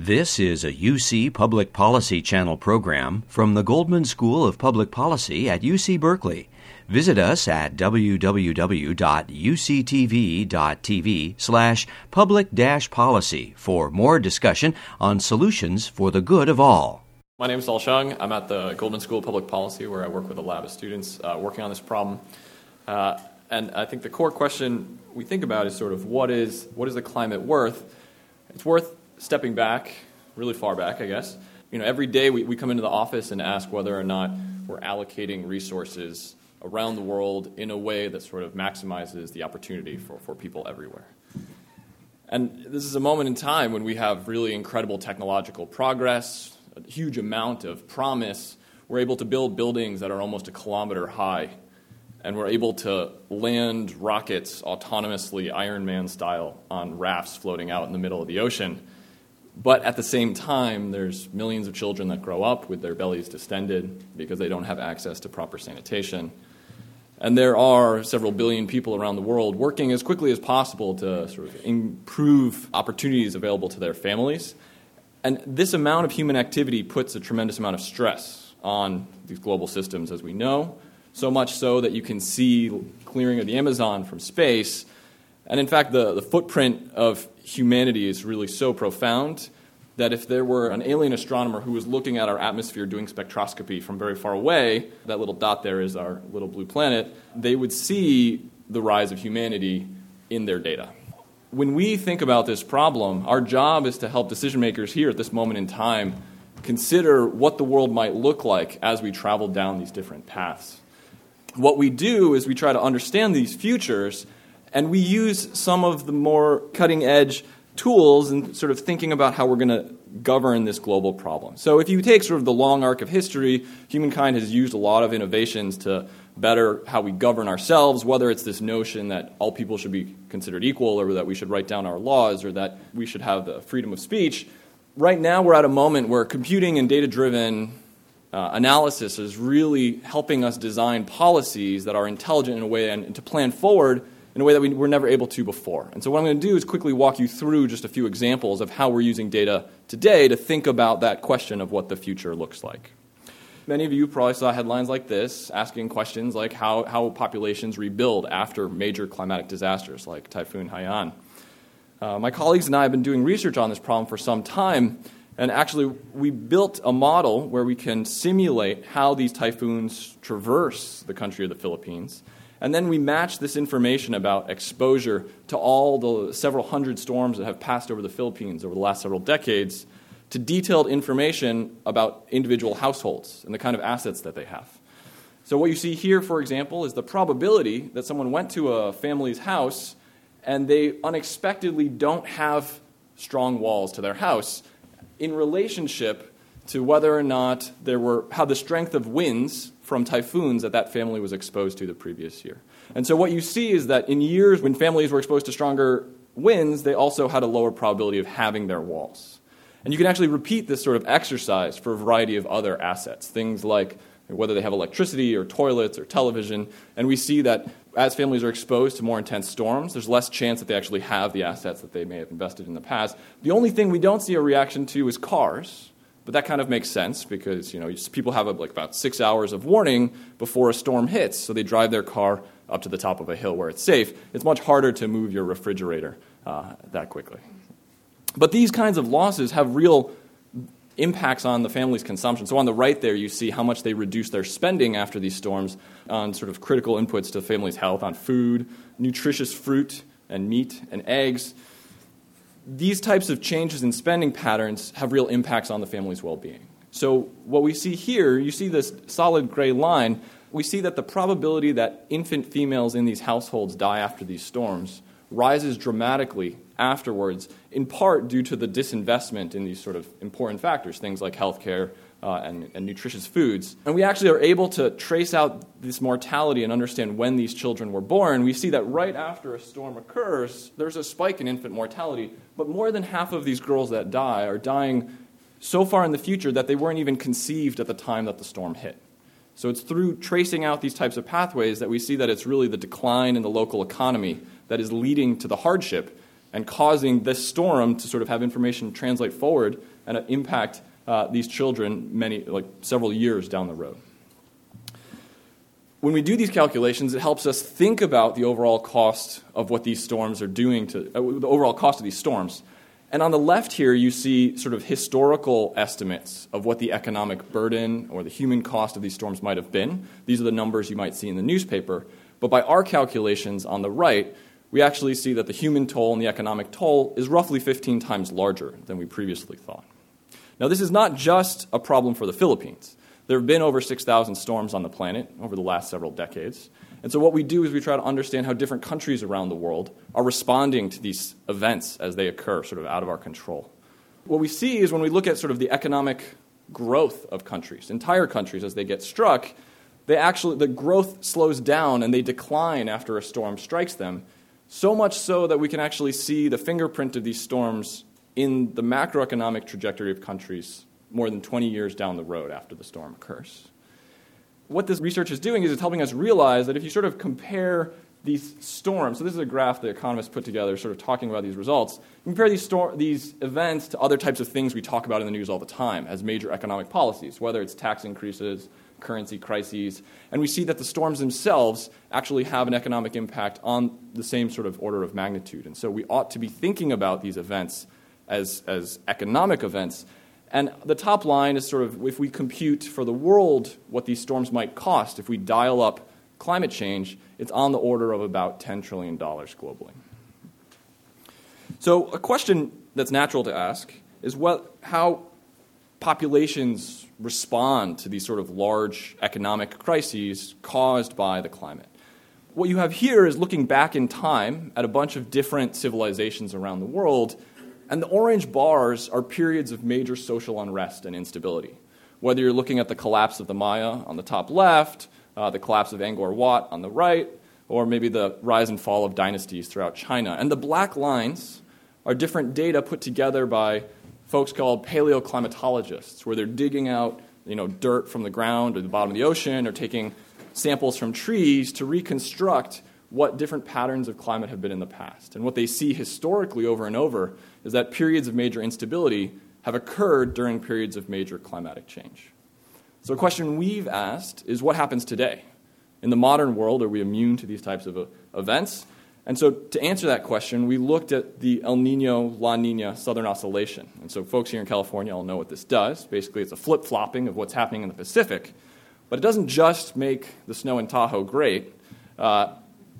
This is a UC Public Policy Channel program from the Goldman School of Public Policy at UC Berkeley. Visit us at www.uctv.tv slash public policy for more discussion on solutions for the good of all. My name is Sol Hsiang. I'm at the Goldman School of Public Policy where I work with a lab of students uh, working on this problem. Uh, and I think the core question we think about is sort of what is, what is the climate worth? It's worth stepping back, really far back, I guess, you know, every day we, we come into the office and ask whether or not we're allocating resources around the world in a way that sort of maximizes the opportunity for, for people everywhere. And this is a moment in time when we have really incredible technological progress, a huge amount of promise. We're able to build buildings that are almost a kilometer high, and we're able to land rockets autonomously, Iron Man style, on rafts floating out in the middle of the ocean. But at the same time, there's millions of children that grow up with their bellies distended because they don't have access to proper sanitation. And there are several billion people around the world working as quickly as possible to sort of improve opportunities available to their families. And this amount of human activity puts a tremendous amount of stress on these global systems, as we know, so much so that you can see clearing of the Amazon from space. And in fact, the, the footprint of humanity is really so profound that if there were an alien astronomer who was looking at our atmosphere doing spectroscopy from very far away, that little dot there is our little blue planet, they would see the rise of humanity in their data. When we think about this problem, our job is to help decision makers here at this moment in time consider what the world might look like as we travel down these different paths. What we do is we try to understand these futures and we use some of the more cutting edge tools and sort of thinking about how we're going to govern this global problem. So, if you take sort of the long arc of history, humankind has used a lot of innovations to better how we govern ourselves, whether it's this notion that all people should be considered equal, or that we should write down our laws, or that we should have the freedom of speech. Right now, we're at a moment where computing and data driven uh, analysis is really helping us design policies that are intelligent in a way and, and to plan forward in a way that we were never able to before. And so, what I'm going to do is quickly walk you through just a few examples of how we're using data today to think about that question of what the future looks like. Many of you probably saw headlines like this asking questions like how, how populations rebuild after major climatic disasters like Typhoon Haiyan. Uh, my colleagues and I have been doing research on this problem for some time, and actually, we built a model where we can simulate how these typhoons traverse the country of the Philippines and then we match this information about exposure to all the several hundred storms that have passed over the Philippines over the last several decades to detailed information about individual households and the kind of assets that they have. So, what you see here, for example, is the probability that someone went to a family's house and they unexpectedly don't have strong walls to their house in relationship to whether or not there were, how the strength of winds from typhoons that that family was exposed to the previous year. And so what you see is that in years when families were exposed to stronger winds, they also had a lower probability of having their walls. And you can actually repeat this sort of exercise for a variety of other assets, things like whether they have electricity or toilets or television. And we see that as families are exposed to more intense storms, there's less chance that they actually have the assets that they may have invested in the past. The only thing we don't see a reaction to is cars. But that kind of makes sense because you know people have like about six hours of warning before a storm hits, so they drive their car up to the top of a hill where it's safe. It's much harder to move your refrigerator uh, that quickly. But these kinds of losses have real impacts on the family's consumption. So on the right there, you see how much they reduce their spending after these storms on sort of critical inputs to the family's health, on food, nutritious fruit and meat and eggs these types of changes in spending patterns have real impacts on the family's well being. So, what we see here, you see this solid gray line, we see that the probability that infant females in these households die after these storms rises dramatically afterwards, in part due to the disinvestment in these sort of important factors, things like healthcare, uh, and, and, nutritious foods. And we actually are able to trace out this mortality and understand when these children were born. We see that right after a storm occurs, there's a spike in infant mortality, but more than half of these girls that die are dying so far in the future that they weren't even conceived at the time that the storm hit. So it's through tracing out these types of pathways that we see that it's really the decline in the local economy that is leading to the hardship and causing this storm to sort of have information translate forward and impact uh, these children many, like several years down the road. When we do these calculations, it helps us think about the overall cost of what these storms are doing to uh, the overall cost of these storms. And on the left here, you see sort of historical estimates of what the economic burden or the human cost of these storms might have been. These are the numbers you might see in the newspaper. But by our calculations on the right, we actually see that the human toll and the economic toll is roughly 15 times larger than we previously thought. Now, this is not just a problem for the Philippines. There have been over 6,000 storms on the planet over the last several decades. And so, what we do is we try to understand how different countries around the world are responding to these events as they occur, sort of out of our control. What we see is when we look at sort of the economic growth of countries, entire countries, as they get struck, they actually, the growth slows down and they decline after a storm strikes them, so much so that we can actually see the fingerprint of these storms in the macroeconomic trajectory of countries more than 20 years down the road after the storm occurs what this research is doing is it's helping us realize that if you sort of compare these storms, so this is a graph the economists put together, sort of talking about these results. Compare these, these events to other types of things we talk about in the news all the time as major economic policies, whether it's tax increases, currency crises, and we see that the storms themselves actually have an economic impact on the same sort of order of magnitude. And so we ought to be thinking about these events as, as economic events and the top line is sort of if we compute for the world what these storms might cost, if we dial up climate change, it's on the order of about $10 trillion globally. So, a question that's natural to ask is what, how populations respond to these sort of large economic crises caused by the climate. What you have here is looking back in time at a bunch of different civilizations around the world and the orange bars are periods of major social unrest and instability. Whether you're looking at the collapse of the Maya on the top left, uh, the collapse of Angkor Wat on the right, or maybe the rise and fall of dynasties throughout China. And the black lines are different data put together by folks called paleoclimatologists, where they're digging out you know, dirt from the ground or the bottom of the ocean or taking samples from trees to reconstruct what different patterns of climate have been in the past. And what they see historically over and over is that periods of major instability have occurred during periods of major climatic change. So, a question we've asked is what happens today? In the modern world, are we immune to these types of uh, events? And so, to answer that question, we looked at the El Nino La Nina Southern Oscillation. And so, folks here in California all know what this does. Basically, it's a flip flopping of what's happening in the Pacific. But it doesn't just make the snow in Tahoe great, uh,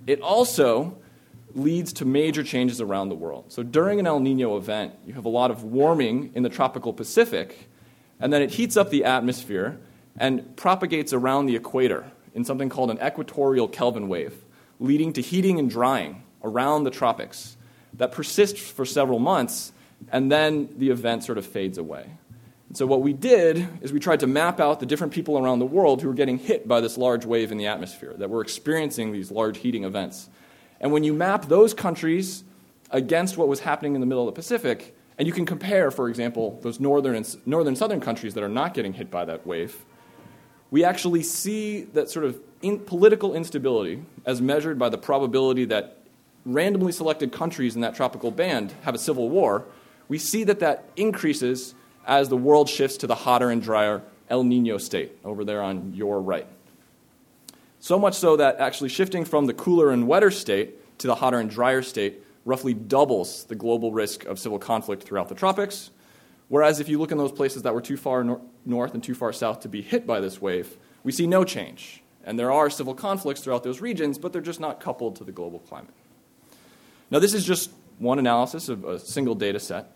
it also leads to major changes around the world. So during an El Nino event, you have a lot of warming in the tropical Pacific, and then it heats up the atmosphere and propagates around the equator in something called an equatorial Kelvin wave, leading to heating and drying around the tropics that persists for several months, and then the event sort of fades away. And so, what we did is we tried to map out the different people around the world who were getting hit by this large wave in the atmosphere, that were experiencing these large heating events. And when you map those countries against what was happening in the middle of the Pacific, and you can compare, for example, those northern and northern southern countries that are not getting hit by that wave, we actually see that sort of in political instability, as measured by the probability that randomly selected countries in that tropical band have a civil war, we see that that increases as the world shifts to the hotter and drier El Nino state over there on your right. So much so that actually shifting from the cooler and wetter state to the hotter and drier state roughly doubles the global risk of civil conflict throughout the tropics. Whereas if you look in those places that were too far nor- north and too far south to be hit by this wave, we see no change. And there are civil conflicts throughout those regions, but they're just not coupled to the global climate. Now, this is just one analysis of a single data set.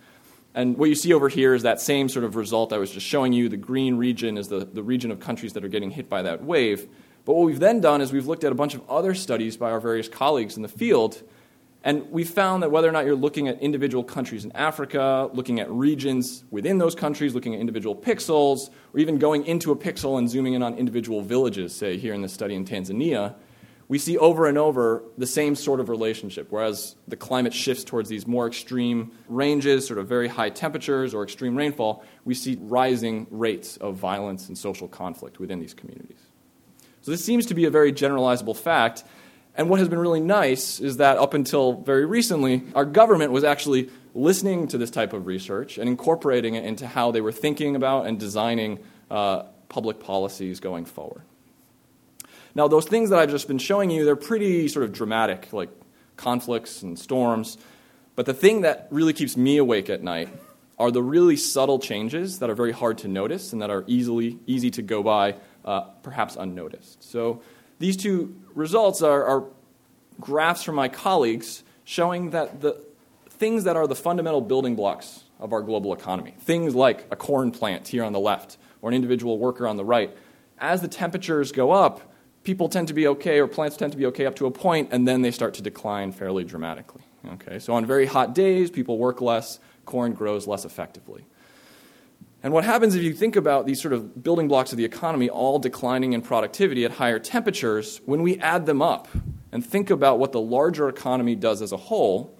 And what you see over here is that same sort of result I was just showing you. The green region is the, the region of countries that are getting hit by that wave. But what we've then done is we've looked at a bunch of other studies by our various colleagues in the field, and we found that whether or not you're looking at individual countries in Africa, looking at regions within those countries, looking at individual pixels, or even going into a pixel and zooming in on individual villages, say here in this study in Tanzania, we see over and over the same sort of relationship. Whereas the climate shifts towards these more extreme ranges, sort of very high temperatures or extreme rainfall, we see rising rates of violence and social conflict within these communities. So this seems to be a very generalizable fact. And what has been really nice is that up until very recently, our government was actually listening to this type of research and incorporating it into how they were thinking about and designing uh, public policies going forward. Now, those things that I've just been showing you, they're pretty sort of dramatic, like conflicts and storms. But the thing that really keeps me awake at night are the really subtle changes that are very hard to notice and that are easily easy to go by, uh, perhaps unnoticed. So these two results are, are graphs from my colleagues showing that the things that are the fundamental building blocks of our global economy, things like a corn plant here on the left or an individual worker on the right, as the temperatures go up, people tend to be okay or plants tend to be okay up to a point and then they start to decline fairly dramatically. Okay? So on very hot days, people work less, corn grows less effectively. And what happens if you think about these sort of building blocks of the economy all declining in productivity at higher temperatures, when we add them up and think about what the larger economy does as a whole,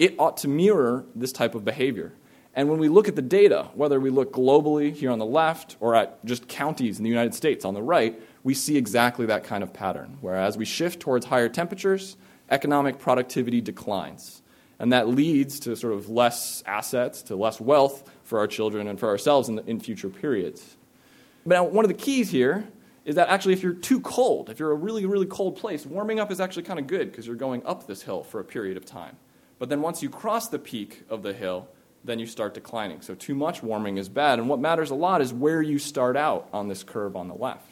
it ought to mirror this type of behavior. And when we look at the data, whether we look globally here on the left or at just counties in the United States on the right, we see exactly that kind of pattern. where as we shift towards higher temperatures, economic productivity declines. And that leads to sort of less assets, to less wealth for our children and for ourselves in, the, in future periods. But now, one of the keys here is that actually, if you're too cold, if you're a really, really cold place, warming up is actually kind of good because you're going up this hill for a period of time. But then once you cross the peak of the hill, then you start declining. So, too much warming is bad. And what matters a lot is where you start out on this curve on the left.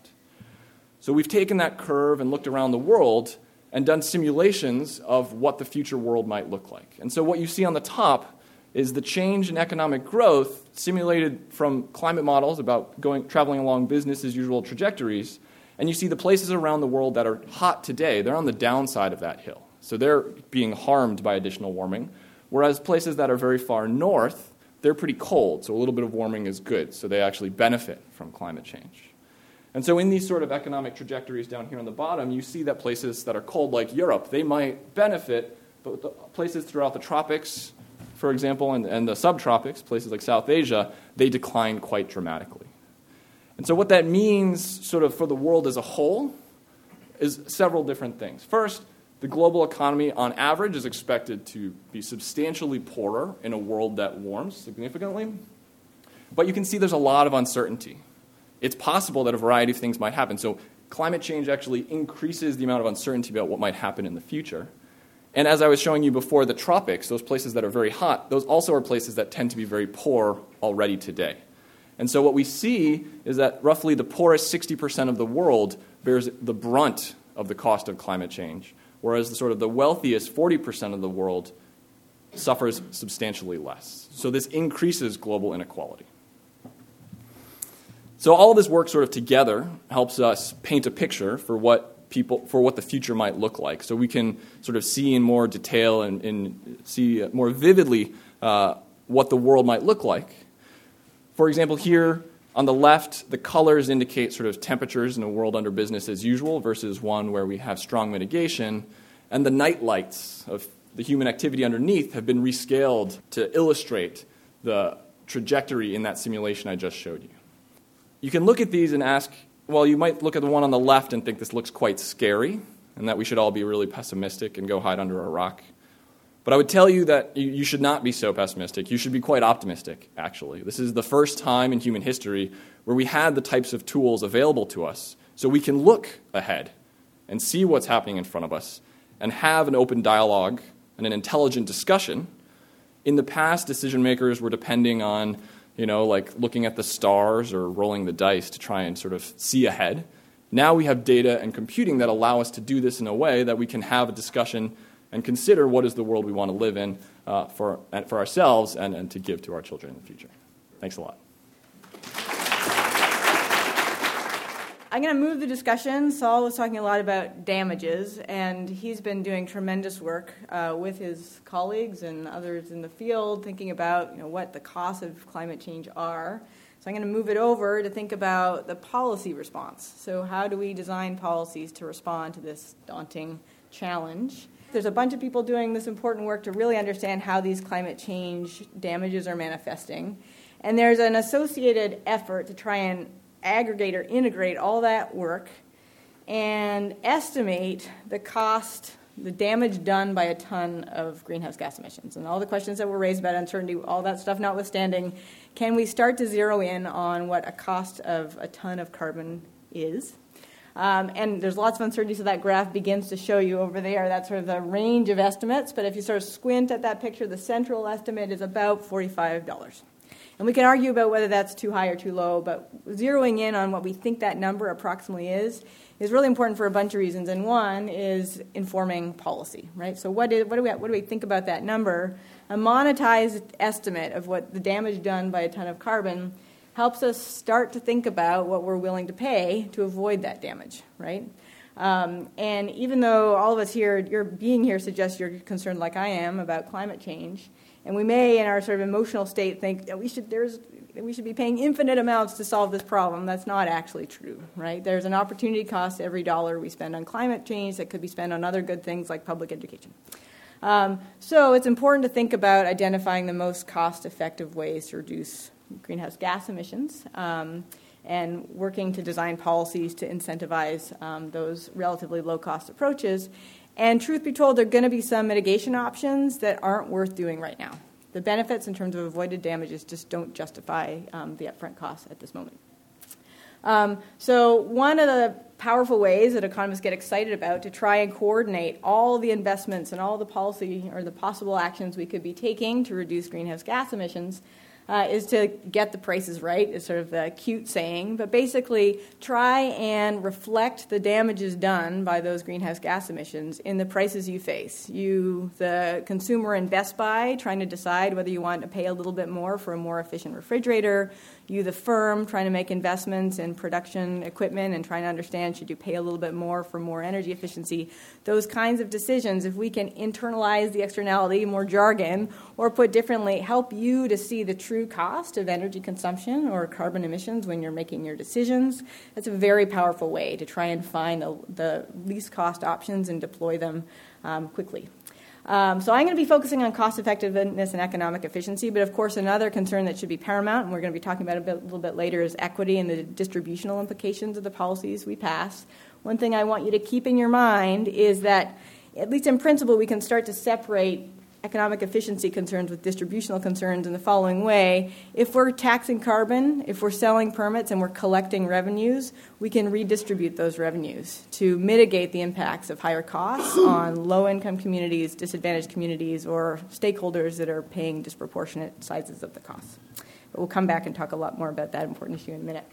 So, we've taken that curve and looked around the world and done simulations of what the future world might look like. And so, what you see on the top is the change in economic growth simulated from climate models about going, traveling along business as usual trajectories. And you see the places around the world that are hot today, they're on the downside of that hill. So they're being harmed by additional warming. Whereas places that are very far north, they're pretty cold, so a little bit of warming is good. So they actually benefit from climate change. And so, in these sort of economic trajectories down here on the bottom, you see that places that are cold, like Europe, they might benefit, but places throughout the tropics, for example, and, and the subtropics, places like South Asia, they decline quite dramatically. And so, what that means, sort of, for the world as a whole, is several different things. First, the global economy, on average, is expected to be substantially poorer in a world that warms significantly. But you can see there's a lot of uncertainty it's possible that a variety of things might happen. So, climate change actually increases the amount of uncertainty about what might happen in the future. And as I was showing you before, the tropics, those places that are very hot, those also are places that tend to be very poor already today. And so, what we see is that roughly the poorest 60% of the world bears the brunt of the cost of climate change, whereas the sort of the wealthiest 40% of the world suffers substantially less. So, this increases global inequality. So all of this work sort of together helps us paint a picture for what people for what the future might look like. So we can sort of see in more detail and, and see more vividly uh, what the world might look like. For example, here on the left, the colors indicate sort of temperatures in a world under business as usual versus one where we have strong mitigation. And the night lights of the human activity underneath have been rescaled to illustrate the trajectory in that simulation I just showed you you can look at these and ask, well, you might look at the one on the left and think this looks quite scary and that we should all be really pessimistic and go hide under a rock. But I would tell you that you should not be so pessimistic. You should be quite optimistic, actually. This is the first time in human history where we had the types of tools available to us so we can look ahead and see what's happening in front of us and have an open dialogue and an intelligent discussion. In the past, decision makers were depending on you know, like looking at the stars or rolling the dice to try and sort of see ahead. Now we have data and computing that allow us to do this in a way that we can have a discussion and consider what is the world we want to live in uh, for, for ourselves and, and to give to our children in the future. Thanks a lot. I'm going to move the discussion. Sol was talking a lot about damages, and he's been doing tremendous work uh, with his colleagues and others in the field, thinking about you know, what the costs of climate change are. So I'm going to move it over to think about the policy response. So, how do we design policies to respond to this daunting challenge? There's a bunch of people doing this important work to really understand how these climate change damages are manifesting. And there's an associated effort to try and aggregate or integrate all that work and estimate the cost, the damage done by a ton of greenhouse gas emissions. And all the questions that were raised about uncertainty, all that stuff notwithstanding, can we start to zero in on what a cost of a ton of carbon is? Um, and there's lots of uncertainty, so that graph begins to show you over there. That's sort of the range of estimates. But if you sort of squint at that picture, the central estimate is about $45. And we can argue about whether that's too high or too low, but zeroing in on what we think that number approximately is is really important for a bunch of reasons. And one is informing policy, right? So what, is, what, do, we, what do we think about that number? A monetized estimate of what the damage done by a ton of carbon helps us start to think about what we're willing to pay to avoid that damage, right? Um, and even though all of us here, your being here suggests you're concerned, like I am, about climate change, and we may, in our sort of emotional state, think that we should there's we should be paying infinite amounts to solve this problem. That's not actually true, right? There's an opportunity cost every dollar we spend on climate change that could be spent on other good things like public education. Um, so it's important to think about identifying the most cost-effective ways to reduce greenhouse gas emissions um, and working to design policies to incentivize um, those relatively low cost approaches. And truth be told, there are going to be some mitigation options that aren't worth doing right now. The benefits in terms of avoided damages just don't justify um, the upfront costs at this moment. Um, so, one of the powerful ways that economists get excited about to try and coordinate all the investments and all the policy or the possible actions we could be taking to reduce greenhouse gas emissions uh, is to get the prices right, is sort of a cute saying, but basically try and reflect the damages done by those greenhouse gas emissions in the prices you face. You, the consumer in Best Buy, trying to decide whether you want to pay a little bit more for a more efficient refrigerator, you, the firm, trying to make investments in production equipment and trying to understand should you pay a little bit more for more energy efficiency. Those kinds of decisions, if we can internalize the externality, more jargon, or put differently, help you to see the true cost of energy consumption or carbon emissions when you're making your decisions. That's a very powerful way to try and find the, least cost options and deploy them um, quickly. Um, so I'm going to be focusing on cost effectiveness and economic efficiency, but of course, another concern that should be paramount, and we're going to be talking about a, bit, a little bit later, is equity and the distributional implications of the policies we pass. One thing I want you to keep in your mind is that, at least in principle, we can start to separate economic efficiency concerns with distributional concerns in the following way. If we're taxing carbon, if we're selling permits and we're collecting revenues, we can redistribute those revenues to mitigate the impacts of higher costs on low income communities, disadvantaged communities, or stakeholders that are paying disproportionate sizes of the costs. But we'll come back and talk a lot more about that important issue in a minute.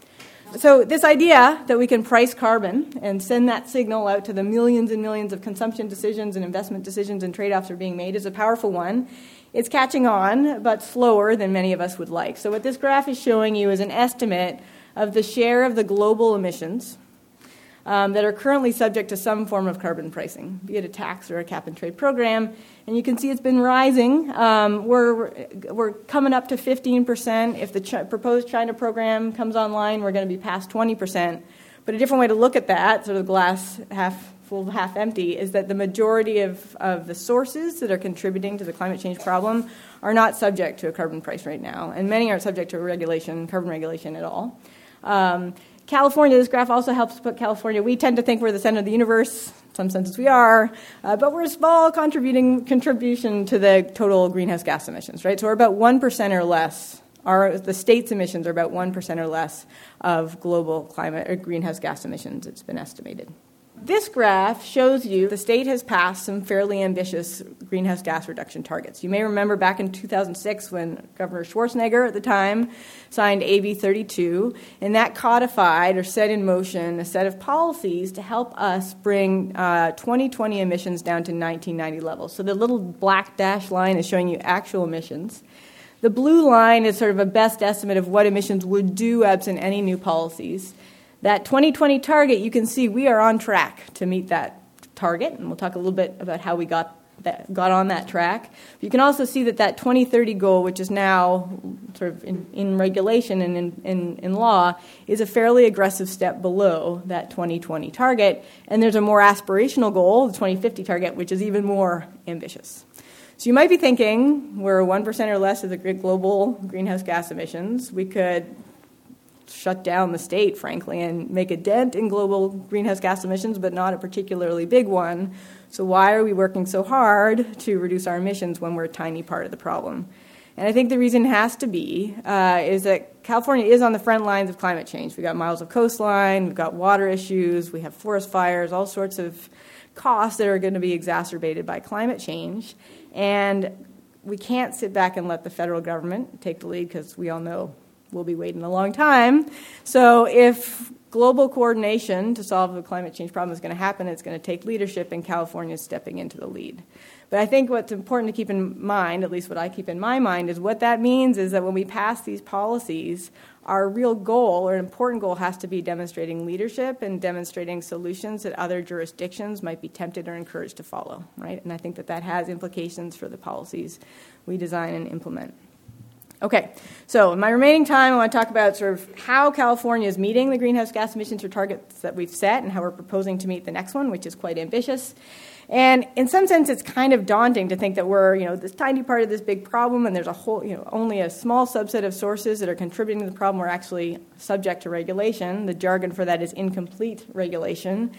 So, this idea that we can price carbon and send that signal out to the millions and millions of consumption decisions and investment decisions and trade offs are being made is a powerful one. It's catching on, but slower than many of us would like. So, what this graph is showing you is an estimate of the share of the global emissions um, that are currently subject to some form of carbon pricing, be it a tax or a cap and trade program. And you can see it's been rising. Um, we're, we're coming up to 15%. If the Ch- proposed China program comes online, we're going to be past 20%. But a different way to look at that, sort of glass half full, half empty, is that the majority of, of the sources that are contributing to the climate change problem are not subject to a carbon price right now. And many aren't subject to regulation, carbon regulation at all. Um, California, this graph also helps put California. We tend to think we're the center of the universe. In some senses, we are, uh, but we're a small contributing contribution to the total greenhouse gas emissions, right? So we're about one percent or less. Our the state's emissions are about one percent or less of global climate or greenhouse gas emissions. It's been estimated. This graph shows you the state has passed some fairly ambitious greenhouse gas reduction targets. You may remember back in 2006 when Governor Schwarzenegger at the time signed AB 32, and that codified or set in motion a set of policies to help us bring uh, 2020 emissions down to 1990 levels. So the little black dash line is showing you actual emissions. The blue line is sort of a best estimate of what emissions would do absent any new policies. That 2020 target, you can see we are on track to meet that target, and we'll talk a little bit about how we got that got on that track. You can also see that that 2030 goal, which is now sort of in, in regulation and in, in, in, law, is a fairly aggressive step below that 2020 target. And there's a more aspirational goal, the 2050 target, which is even more ambitious. So you might be thinking we're 1% or less of the global greenhouse gas emissions. We could shut down the state, frankly, and make a dent in global greenhouse gas emissions, but not a particularly big one. So, why are we working so hard to reduce our emissions when we're a tiny part of the problem? And I think the reason has to be uh, is that California is on the front lines of climate change. We've got miles of coastline, we've got water issues, we have forest fires, all sorts of costs that are going to be exacerbated by climate change. And we can't sit back and let the federal government take the lead because we all know we'll be waiting a long time. So if global coordination to solve the climate change problem is going to happen, it's going to take leadership, and California is stepping into the lead. But I think what's important to keep in mind, at least what I keep in my mind, is what that means is that when we pass these policies, our real goal or an important goal has to be demonstrating leadership and demonstrating solutions that other jurisdictions might be tempted or encouraged to follow, right? And I think that that has implications for the policies we design and implement. Okay, so in my remaining time, I want to talk about sort of how California is meeting the greenhouse gas emissions or targets that we've set and how we're proposing to meet the next one, which is quite ambitious. And in some sense, it's kind of daunting to think that we're, you know, this tiny part of this big problem, and there's a whole, you know, only a small subset of sources that are contributing to the problem are actually subject to regulation. The jargon for that is incomplete regulation.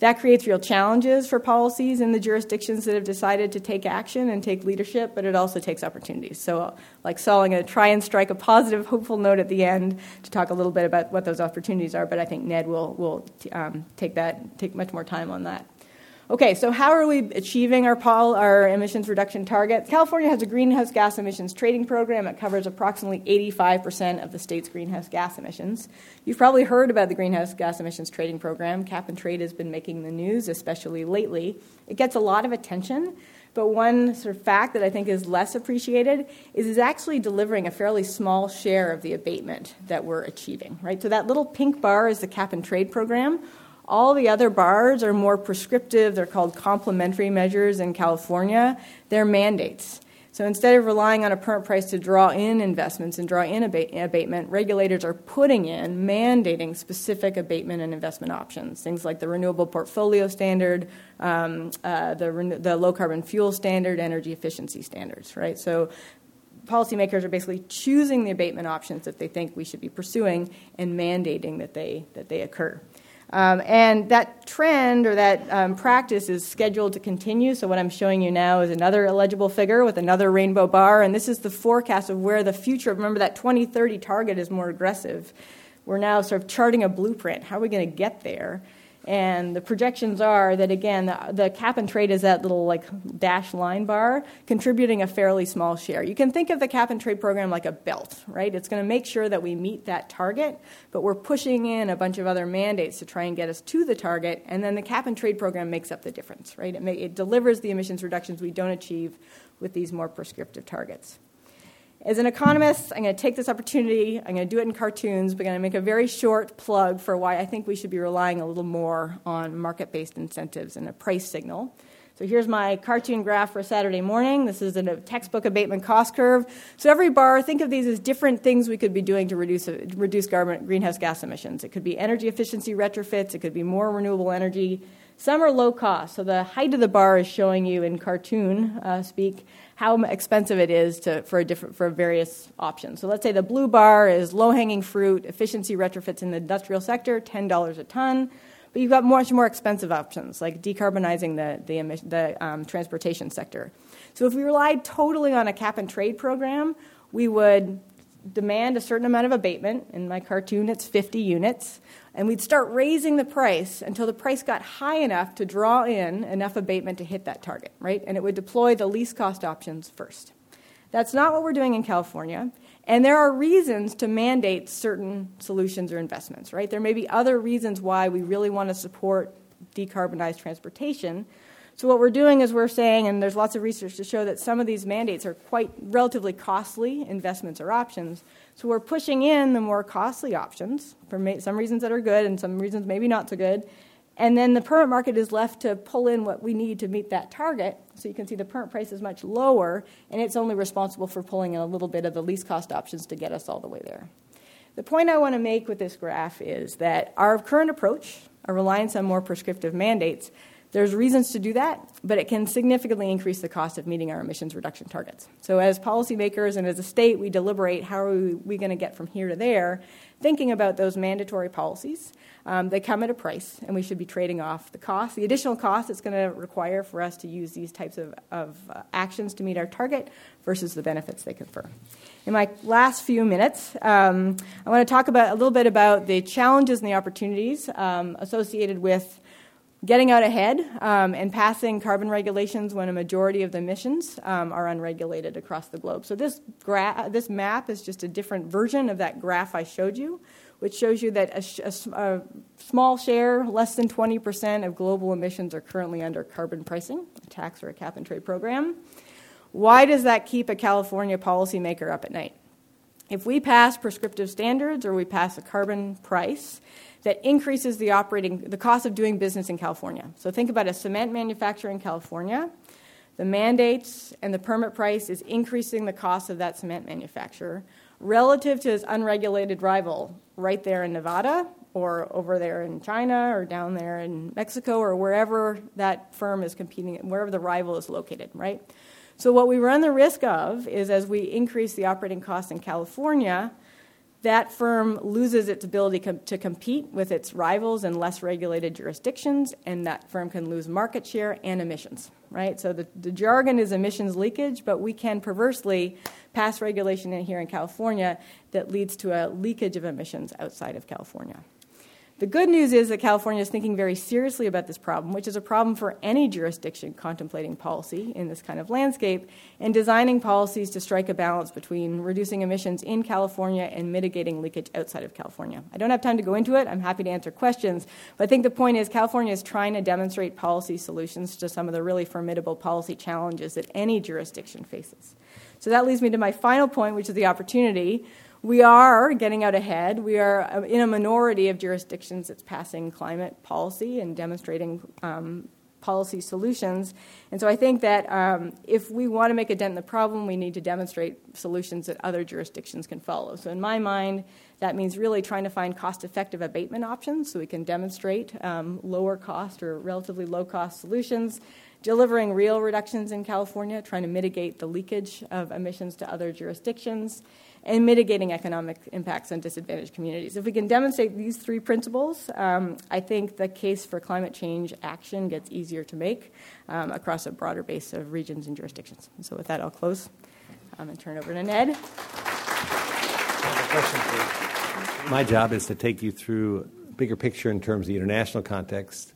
That creates real challenges for policies in the jurisdictions that have decided to take action and take leadership, but it also takes opportunities. So, like Sol, I'm going to try and strike a positive, hopeful note at the end to talk a little bit about what those opportunities are, but I think Ned will, will um, take, that, take much more time on that. Okay, so how are we achieving our, pol- our emissions reduction targets? California has a greenhouse gas emissions trading program. It covers approximately 85% of the state's greenhouse gas emissions. You've probably heard about the greenhouse gas emissions trading program. Cap and trade has been making the news, especially lately. It gets a lot of attention, but one sort of fact that I think is less appreciated is it's actually delivering a fairly small share of the abatement that we're achieving, right? So that little pink bar is the cap and trade program. All the other bars are more prescriptive. They're called complementary measures in California. They're mandates. So instead of relying on a permit price to draw in investments and draw in abate- abatement, regulators are putting in, mandating specific abatement and investment options. Things like the Renewable Portfolio Standard, um, uh, the, the Low Carbon Fuel Standard, energy efficiency standards, right? So policymakers are basically choosing the abatement options that they think we should be pursuing and mandating that they, that they occur. Um, and that trend or that um, practice is scheduled to continue. So, what I'm showing you now is another illegible figure with another rainbow bar. And this is the forecast of where the future, remember that 2030 target is more aggressive. We're now sort of charting a blueprint. How are we going to get there? And the projections are that, again, the, cap and trade is that little like dash line bar, contributing a fairly small share. You can think of the cap and trade program like a belt, right? It's going to make sure that we meet that target, but we're pushing in a bunch of other mandates to try and get us to the target, and then the cap and trade program makes up the difference, right? It, may, it delivers the emissions reductions we don't achieve with these more prescriptive targets. As an economist, I'm going to take this opportunity, I'm going to do it in cartoons, but I'm going to make a very short plug for why I think we should be relying a little more on market based incentives and a price signal. So here's my cartoon graph for Saturday morning. This is a textbook abatement cost curve. So every bar, think of these as different things we could be doing to reduce, reduce greenhouse gas emissions. It could be energy efficiency retrofits, it could be more renewable energy. Some are low cost. So the height of the bar is showing you in cartoon uh, speak how expensive it is to, for, different, for various options. So let's say the blue bar is low hanging fruit, efficiency retrofits in the industrial sector, $10 a ton. But you've got much more expensive options like decarbonizing the, the, the um, transportation sector. So if we relied totally on a cap and trade program, we would demand a certain amount of abatement. In my cartoon, it's 50 units and we'd start raising the price until the price got high enough to draw in enough abatement to hit that target, right? And it would deploy the least cost options first. That's not what we're doing in California. And there are reasons to mandate certain solutions or investments, right? There may be other reasons why we really want to support decarbonized transportation. So, what we're doing is we're saying, and there's lots of research to show that some of these mandates are quite relatively costly investments or options. So we're pushing in the more costly options for some reasons that are good and some reasons maybe not so good. And then the permit market is left to pull in what we need to meet that target. So you can see the permit price is much lower, and it's only responsible for pulling in a little bit of the least cost options to get us all the way there. The point I want to make with this graph is that our current approach, our reliance on more prescriptive mandates, There's reasons to do that, but it can significantly increase the cost of meeting our emissions reduction targets. So, as policymakers and as a state, we deliberate how are we, going to get from here to there, thinking about those mandatory policies. Um, they come at a price, and we should be trading off the cost, the additional cost it's going to require for us to use these types of, of uh, actions to meet our target versus the benefits they confer. In my last few minutes, um, I want to talk about a little bit about the challenges and the opportunities um, associated with getting out ahead um, and passing carbon regulations when a majority of the emissions um, are unregulated across the globe. So this gra- this map is just a different version of that graph I showed you, which shows you that a, sh- a, a small share, less than 20% of global emissions, are currently under carbon pricing, a tax or a cap and trade program. Why does that keep a California policymaker up at night? If we pass prescriptive standards or we pass a carbon price, that increases the operating the cost of doing business in California. So think about a cement manufacturer in California. The mandates and the permit price is increasing the cost of that cement manufacturer relative to his unregulated rival right there in Nevada or over there in China or down there in Mexico or wherever that firm is competing, wherever the rival is located, right? So, what we run the risk of is as we increase the operating costs in California, that firm loses its ability com- to compete with its rivals in less regulated jurisdictions, and that firm can lose market share and emissions, right? So the, the jargon is emissions leakage, but we can perversely pass regulation in here in California that leads to a leakage of emissions outside of California. The good news is that California is thinking very seriously about this problem, which is a problem for any jurisdiction contemplating policy in this kind of landscape, and designing policies to strike a balance between reducing emissions in California and mitigating leakage outside of California. I don't have time to go into it. I'm happy to answer questions. But I think the point is California is trying to demonstrate policy solutions to some of the really formidable policy challenges that any jurisdiction faces. So that leads me to my final point, which is the opportunity we are getting out ahead. We are uh, in a minority of jurisdictions that's passing climate policy and demonstrating um, policy solutions. And so I think that um, if we want to make a dent in the problem, we need to demonstrate solutions that other jurisdictions can follow. So, in my mind, that means really trying to find cost effective abatement options so we can demonstrate um, lower cost or relatively low cost solutions. Delivering real reductions in California, trying to mitigate the leakage of emissions to other jurisdictions, and mitigating economic impacts on disadvantaged communities. If we can demonstrate these three principles, um, I think the case for climate change action gets easier to make um, across a broader base of regions and jurisdictions. And so, with that, I'll close um, and turn over to Ned. My job is to take you through a bigger picture in terms of the international context,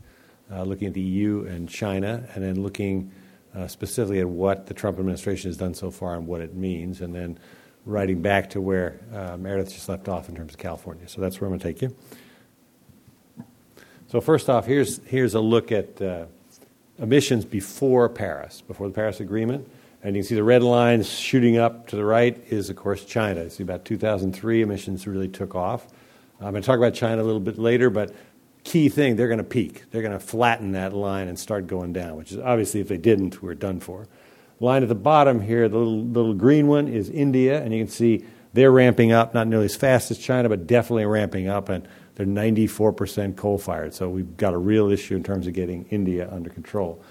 uh, looking at the EU and China, and then looking uh, specifically at what the Trump administration has done so far and what it means, and then writing back to where uh, Meredith just left off in terms of California. So that's where I'm going to take you. So first off, here's here's a look at uh, emissions before Paris, before the Paris Agreement, and you can see the red lines shooting up to the right is of course China. You see about 2003 emissions really took off. I'm going to talk about China a little bit later, but key thing they're going to peak. They're going to flatten that line and start going down, which is obviously if they didn't, we're done for line at the bottom here, the little, little green one, is India, and you can see they're ramping up, not nearly as fast as China, but definitely ramping up, and they're 94% coal fired. So we've got a real issue in terms of getting India under control.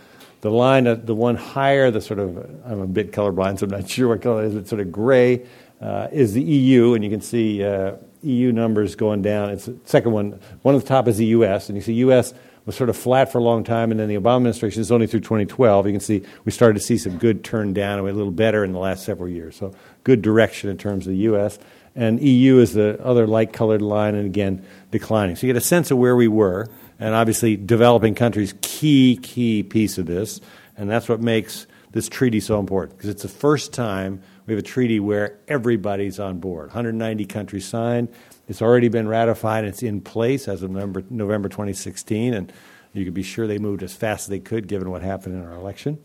The line, the one higher, the sort of, I'm a bit colorblind, so I'm not sure what color it is, but sort of gray, uh, is the EU, and you can see uh, EU numbers going down. It's the second one. One at the top is the US, and you see US was sort of flat for a long time, and then the Obama administration is only through 2012. You can see we started to see some good turn down, and we a little better in the last several years. So good direction in terms of the U.S. And EU is the other light colored line, and again declining. So you get a sense of where we were, and obviously developing countries key key piece of this, and that's what makes this treaty so important because it's the first time we have a treaty where everybody's on board. 190 countries signed. It's already been ratified. It's in place as of November, November 2016, and you can be sure they moved as fast as they could given what happened in our election.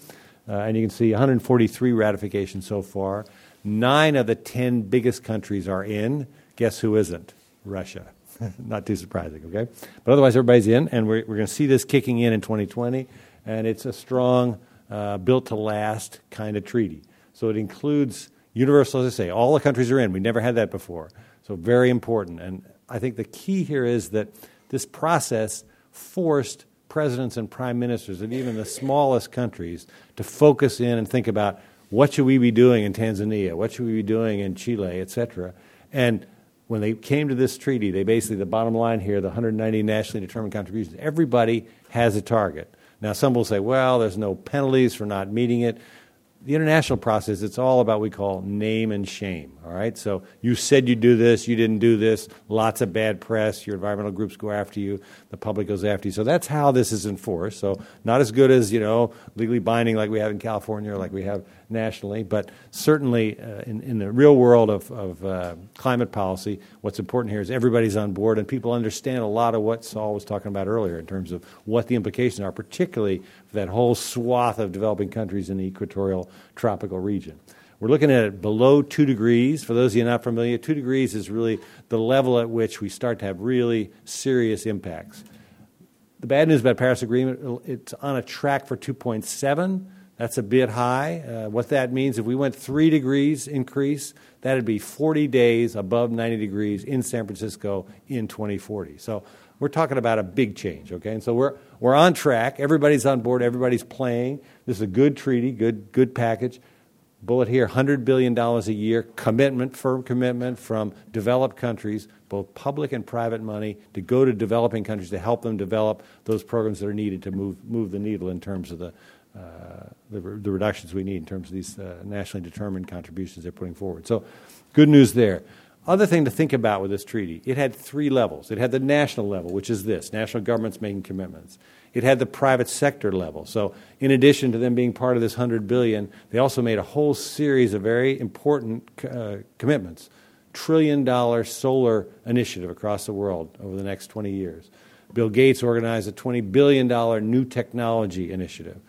Uh, and you can see 143 ratifications so far. Nine of the 10 biggest countries are in. Guess who isn't? Russia. Not too surprising, okay? But otherwise, everybody's in, and we're, we're going to see this kicking in in 2020, and it's a strong, uh, built to last kind of treaty. So it includes universal, as I say, all the countries are in. We never had that before. So, very important. And I think the key here is that this process forced presidents and prime ministers of even the smallest countries to focus in and think about what should we be doing in Tanzania, what should we be doing in Chile, et cetera. And when they came to this treaty, they basically, the bottom line here, the 190 nationally determined contributions, everybody has a target. Now, some will say, well, there's no penalties for not meeting it the international process, it's all about what we call name and shame. All right, so you said you do this, you didn't do this. Lots of bad press. Your environmental groups go after you. The public goes after you. So that's how this is enforced. So not as good as you know legally binding like we have in California or like we have nationally, but certainly uh, in, in the real world of, of uh, climate policy, what's important here is everybody's on board and people understand a lot of what Sol was talking about earlier in terms of what the implications are, particularly for that whole swath of developing countries in the equatorial tropical region. We're looking at it below two degrees. For those of you not familiar, two degrees is really the level at which we start to have really serious impacts. The bad news about Paris Agreement, it's on a track for 2.7. That's a bit high. Uh, what that means, if we went three degrees increase, that'd be 40 days above 90 degrees in San Francisco in 2040. So we're talking about a big change, okay? And so we're, we're on track. Everybody's on board. Everybody's playing. This is a good treaty, good, good package. Bullet here $100 billion a year, commitment, firm commitment from developed countries, both public and private money, to go to developing countries to help them develop those programs that are needed to move, move the needle in terms of the, the, the, reductions we need in terms of these uh, nationally determined contributions they're putting forward. So, good news there. Other thing to think about with this treaty, it had three levels. It had the national level, which is this national governments making commitments. It had the private sector level. So, in addition to them being part of this 100 billion, they also made a whole series of very important uh, commitments. Trillion dollar solar initiative across the world over the next 20 years. Bill Gates organized a $20 billion new technology initiative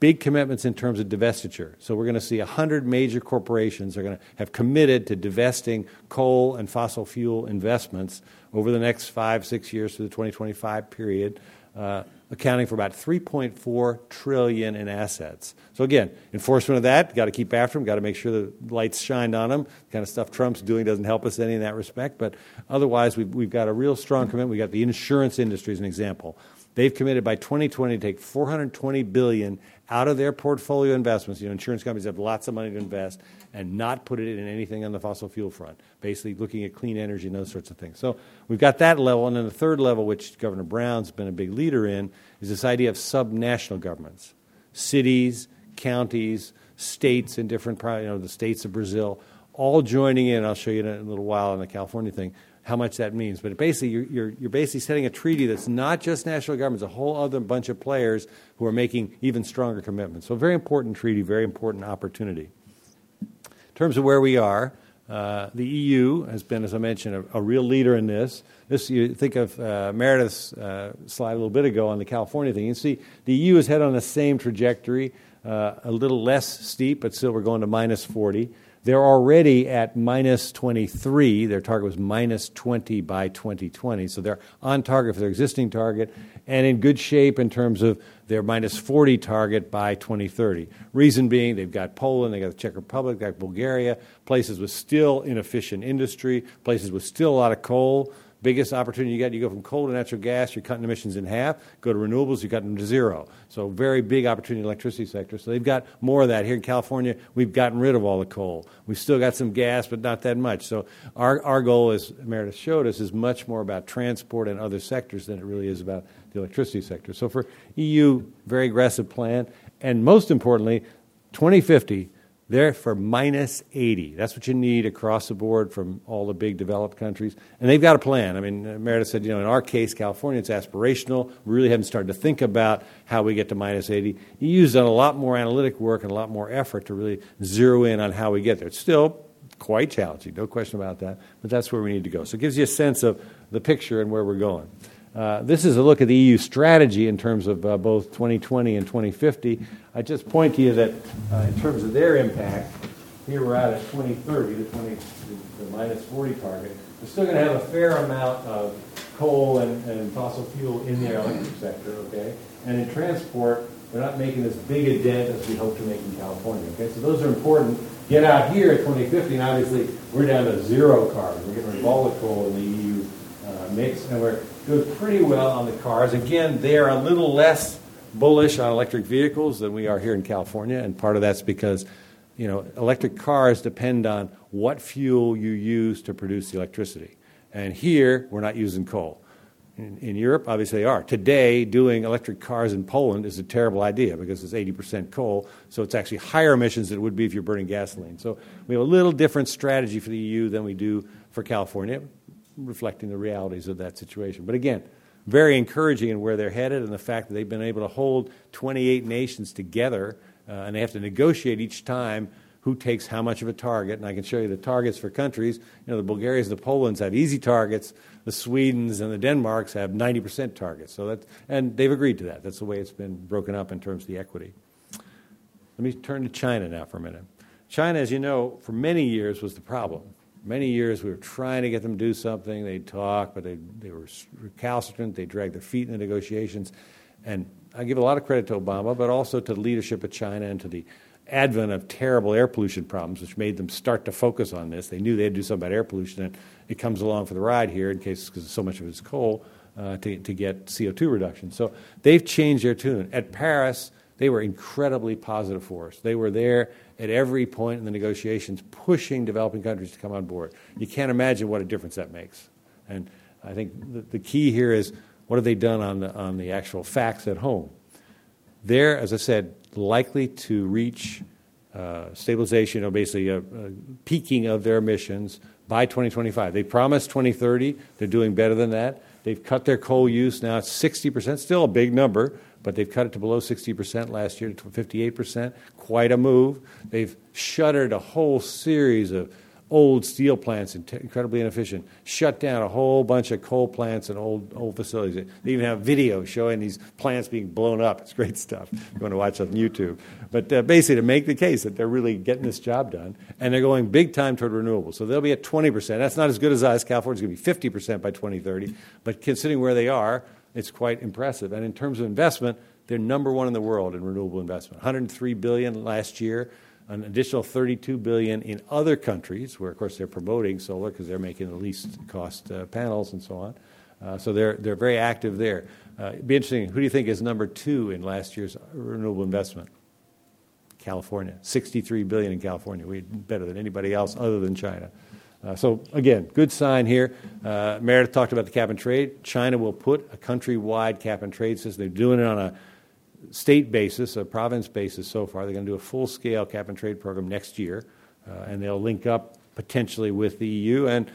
big commitments in terms of divestiture. So we're going to see 100 major corporations are going to have committed to divesting coal and fossil fuel investments over the next five, six years to the 2025 period, uh, accounting for about 3.4 trillion in assets. So again, enforcement of that, got to keep after them, got to make sure the lights shined on them. The kind of stuff Trump's doing doesn't help us any in that respect, but otherwise we've, we've got a real strong commitment. We've got the insurance industry as an example. They've committed by 2020 to take 420 billion out of their portfolio investments. You know, insurance companies have lots of money to invest and not put it in anything on the fossil fuel front. Basically, looking at clean energy and those sorts of things. So we've got that level, and then the third level, which Governor Brown's been a big leader in, is this idea of subnational governments, cities, counties, states in different, you know, the states of Brazil, all joining in. I'll show you in a little while on the California thing how much that means. But basically, you're, you're, you're, basically setting a treaty that's not just national governments, a whole other bunch of players who are making even stronger commitments. So, very important treaty, very important opportunity. In terms of where we are, uh, the EU has been, as I mentioned, a, a, real leader in this. This you think of uh, Meredith's uh, slide a little bit ago on the California thing. You see, the EU is head on the same trajectory, uh, a little less steep, but still we're going to minus 40. They're already at minus 23. Their target was minus 20 by 2020. So they're on target for their existing target and in good shape in terms of their minus 40 target by 2030. Reason being, they've got Poland, they've got the Czech Republic, they've got Bulgaria, places with still inefficient industry, places with still a lot of coal biggest opportunity you get, you go from coal to natural gas, you're cutting emissions in half. Go to renewables, you cut them to zero. So very big opportunity in the electricity sector. So they've got more of that. Here in California, we've gotten rid of all the coal. We've still got some gas, but not that much. So our, our goal, as Meredith showed us, is much more about transport and other sectors than it really is about the electricity sector. So for EU, very aggressive plan. And most importantly, 2050, they're for minus 80. That's what you need across the board from all the big developed countries. And they've got a plan. I mean, Meredith said, you know, in our case, California, it's aspirational. We really haven't started to think about how we get to minus 80. EU's done a lot more analytic work and a lot more effort to really zero in on how we get there. It's still quite challenging, no question about that, but that's where we need to go. So it gives you a sense of the picture and where we're going. Uh, this is a look at the EU strategy in terms of uh, both 2020 and 2050. I just point to you that uh, in terms of their impact, here we're at 2030, the, 20, the, minus 40 target. We're still going to have a fair amount of coal and, and fossil fuel in the electric sector, okay? And in transport, we're not making as big a dent as we hope to make in California, okay? So those are important. Get out here at 2050, and obviously we're down to zero carbon. We're getting rid of all the coal in the EU mix, and we're doing pretty well on the cars. Again, they are a little less bullish on electric vehicles than we are here in California, and part of that's because you know electric cars depend on what fuel you use to produce the electricity. And here, we're not using coal. In, in, Europe, obviously, they are. Today, doing electric cars in Poland is a terrible idea because it's 80% coal, so it's actually higher emissions than it would be if you're burning gasoline. So we have a little different strategy for the EU than we do for California, reflecting the realities of that situation. But again, very encouraging in where they're headed and the fact that they've been able to hold 28 nations together uh, and they have to negotiate each time who takes how much of a target. And I can show you the targets for countries. You know, the Bulgarians, the Polands have easy targets. The Swedens and the Denmarks have 90% targets. So that, and they've agreed to that. That's the way it's been broken up in terms of the equity. Let me turn to China now for a minute. China, as you know, for many years was the problem. Many years we were trying to get them to do something. They'd talk, but they, they were recalcitrant. They dragged their feet in the negotiations. And I give a lot of credit to Obama, but also to the leadership of China and to the advent of terrible air pollution problems, which made them start to focus on this. They knew they had to do something about air pollution, and it comes along for the ride here in case because so much of it is coal uh, to, to get CO2 reduction. So they've changed their tune. At Paris, they were incredibly positive for us. They were there at every point in the negotiations, pushing developing countries to come on board. You can't imagine what a difference that makes. And I think the, the key here is what have they done on the, on the actual facts at home? They're, as I said, likely to reach uh, stabilization or basically a, a peaking of their emissions by 2025. They promised 2030. They're doing better than that. They've cut their coal use now. It's 60%, still a big number, but they've cut it to below 60% last year to 58%. Quite a move. They've shuttered a whole series of old steel plants, incredibly inefficient, shut down a whole bunch of coal plants and old, old facilities. They even have video showing these plants being blown up. It's great stuff. You want to watch on YouTube. But uh, basically, to make the case that they're really getting this job done, and they're going big time toward renewables. So they'll be at 20%. That's not as good as us. California's going to be 50% by 2030. But considering where they are, it's quite impressive. And in terms of investment, they're number one in the world in renewable investment. 103 billion last year an additional 32 billion in other countries where of course they're promoting solar because they're making the least cost uh, panels and so on. Uh, so they're, they're very active there. Uh, it'd be interesting who do you think is number two in last year's renewable investment? California. 63 billion in california. We are better than anybody else other than china uh, so again, good sign here. Uh, Meredith talked about the cap and trade. China will put a countrywide cap and trade system. They're doing it on a state basis, a province basis so far. They're going to do a full scale cap and trade program next year, uh, and they'll link up potentially with the EU and,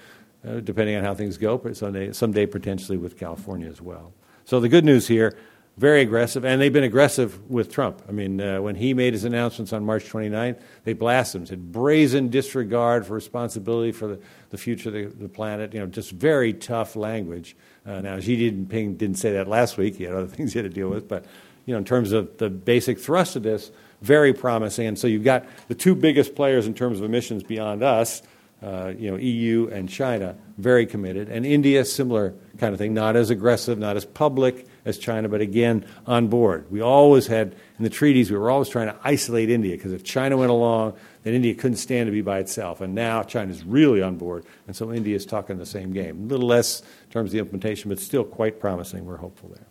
uh, depending on how things go, someday, someday potentially with California as well. So the good news here very aggressive, and they've been aggressive with Trump. I mean, uh, when he made his announcements on March 29th, they blasted him, said brazen disregard for responsibility for the, the future of the, the planet, you know, just very tough language. Uh, now, Xi Jinping didn't say that last week. He had other things he had to deal with, but you know, in terms of the basic thrust of this, very promising. And so you've got the two biggest players in terms of emissions beyond us, uh, you know, EU and China, very committed. And India, similar kind of thing, not as aggressive, not as public as China, but again, on board. We always had, in the treaties, we were always trying to isolate India, because if China went along, then India couldn't stand to be by itself. And now China's really on board, and so India is talking the same game. A little less in terms of the implementation, but still quite promising. We're hopeful there.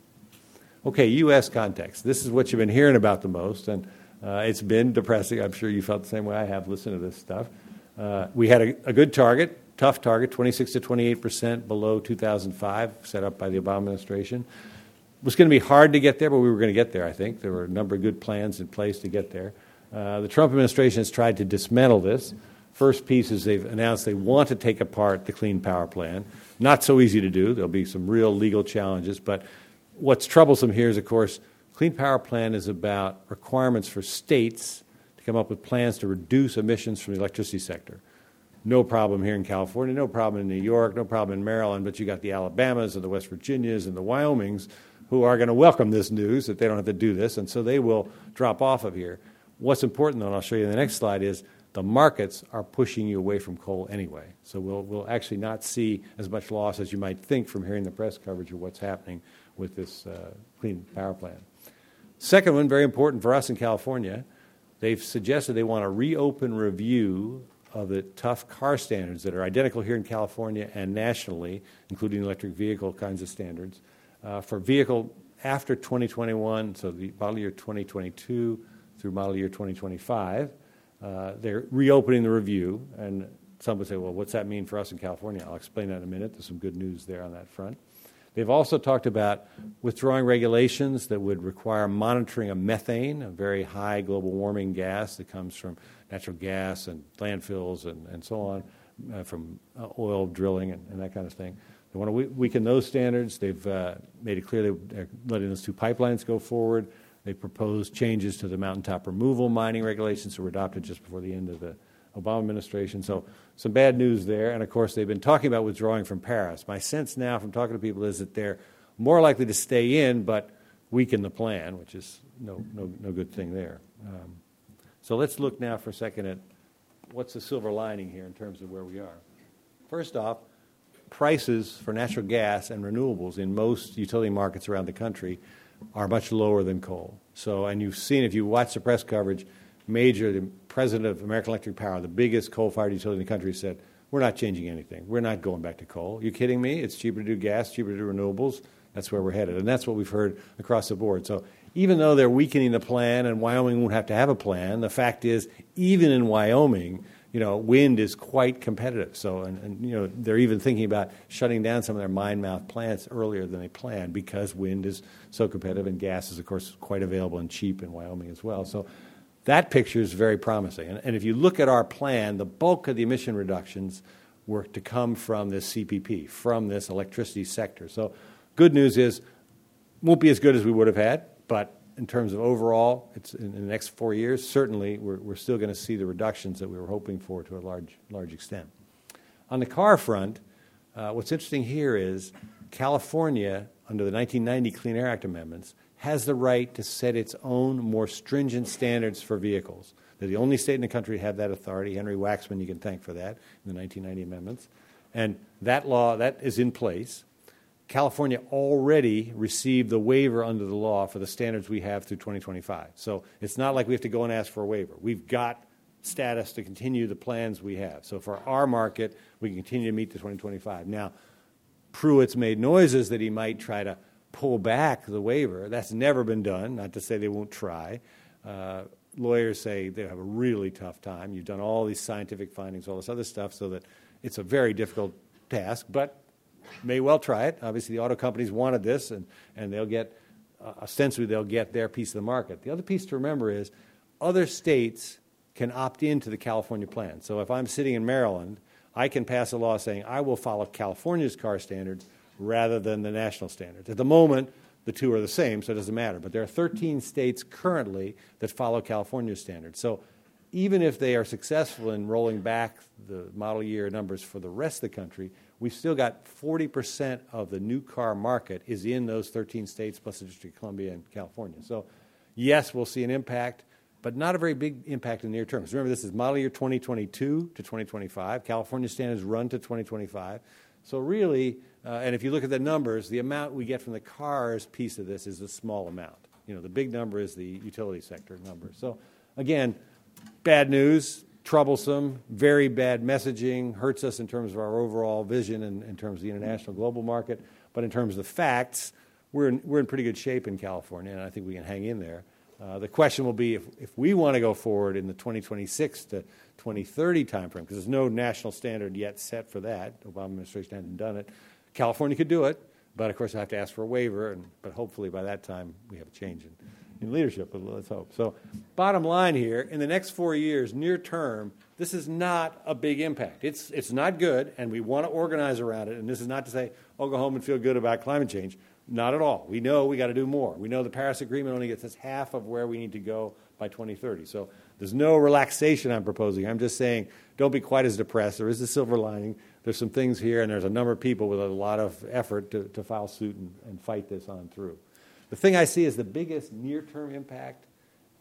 Okay, U.S. context. This is what you've been hearing about the most, and uh, it's been depressing. I'm sure you felt the same way I have listening to this stuff. Uh, we had a, a, good target, tough target, 26 to 28 percent below 2005, set up by the Obama administration. It was going to be hard to get there, but we were going to get there, I think. There were a number of good plans in place to get there. Uh, the Trump administration has tried to dismantle this. First piece is they've announced they want to take apart the Clean Power Plan. Not so easy to do. There'll be some real legal challenges, but what's troublesome here is, of course, Clean Power Plan is about requirements for states to come up with plans to reduce emissions from the electricity sector. No problem here in California, no problem in New York, no problem in Maryland, but you got the Alabamas and the West Virginias and the Wyomings who are going to welcome this news that they don't have to do this, and so they will drop off of here. What's important, though, and I'll show you in the next slide, is the markets are pushing you away from coal anyway. So we'll, we'll actually not see as much loss as you might think from hearing the press coverage of what's happening with this uh, clean power plant. Second one, very important for us in California, they've suggested they want to reopen review of the tough car standards that are identical here in California and nationally, including electric vehicle kinds of standards, for vehicle after 2021, so the model year 2022 through model year 2025. Uh, they're reopening the review, and some would say, well, what's that mean for us in California? I'll explain that in a minute. There's some good news there on that front. They've also talked about withdrawing regulations that would require monitoring of methane, a very high global warming gas that comes from natural gas and landfills and, and so on, uh, from uh, oil drilling and, and, that kind of thing. They want to weaken those standards. They've uh, made it clear they're letting those two pipelines go forward. They proposed changes to the mountaintop removal mining regulations that were adopted just before the end of the Obama administration. So some bad news there. And of course, they've been talking about withdrawing from Paris. My sense now from talking to people is that they're more likely to stay in but weaken the plan, which is no, no, no good thing there. Um, so let's look now for a second at what's the silver lining here in terms of where we are. First off, prices for natural gas and renewables in most utility markets around the country are much lower than coal. So, and you've seen, if you watch the press coverage, Major, the president of American Electric Power, the biggest coal fired utility in the country, said, We're not changing anything. We're not going back to coal. You kidding me? It's cheaper to do gas, cheaper to do renewables. That's where we're headed. And that's what we've heard across the board. So even though they're weakening the plan and Wyoming won't have to have a plan, the fact is, even in Wyoming, you know, wind is quite competitive. So, and, and, you know, they're even thinking about shutting down some of their mine mouth plants earlier than they planned because wind is so competitive and gas is, of course, quite available and cheap in Wyoming as well. So, that picture is very promising. And, and if you look at our plan, the bulk of the emission reductions were to come from this CPP, from this electricity sector. So, good news is, won't be as good as we would have had, but in terms of overall, it's in, the next four years, certainly we're, we're still going to see the reductions that we were hoping for to a large, large extent. On the car front, uh, what's interesting here is California, under the 1990 Clean Air Act amendments, has the right to set its own more stringent standards for vehicles. They're the only state in the country to have that authority. Henry Waxman, you can thank for that in the 1990 amendments. And that law, that is in place. California already received the waiver under the law for the standards we have through 2025. So it's not like we have to go and ask for a waiver. We've got status to continue the plans we have. So for our market, we can continue to meet the 2025. Now, Pruitt's made noises that he might try to pull back the waiver. That's never been done, not to say they won't try. Uh, lawyers say they have a really tough time. You've done all these scientific findings, all this other stuff, so that it's a very difficult task, but may well try it. Obviously, the auto companies wanted this, and, and they'll get, uh, ostensibly, they'll get their piece of the market. The other piece to remember is other states can opt into the California plan. So if I'm sitting in Maryland, I can pass a law saying I will follow California's car standards rather than the national standards. At the moment, the two are the same, so it doesn't matter. But there are 13 states currently that follow California's standards. So even if they are successful in rolling back the model year numbers for the rest of the country, we've still got 40% of the new car market is in those 13 states plus the District of Columbia and California. So, yes, we'll see an impact, but not a very big impact in the near term. Remember, this is model year 2022 to 2025. California standards run to 2025. So, really, uh, and if you look at the numbers, the amount we get from the cars piece of this is a small amount. You know, the big number is the utility sector number. So, again, bad news, troublesome, very bad messaging, hurts us in terms of our overall vision and in terms of the international global market. But in terms of the facts, we're in, we're in pretty good shape in California, and I think we can hang in there. Uh, the question will be if, if we want to go forward in the 2026 to 2030 timeframe, because there's no national standard yet set for that. The Obama administration hasn't done it. California could do it, but of course I have to ask for a waiver. And, but hopefully by that time we have a change in, in leadership. But let's hope. So, bottom line here: in the next four years, near term, this is not a big impact. It's it's not good, and we want to organize around it. And this is not to say, "Oh, go home and feel good about climate change." Not at all. We know we got to do more. We know the Paris Agreement only gets us half of where we need to go by 2030. So there's no relaxation I'm proposing. I'm just saying don't be quite as depressed. There is a silver lining there's some things here, and there's a number of people with a lot of effort to, to file suit and, and fight this on through. The thing I see as the biggest near term impact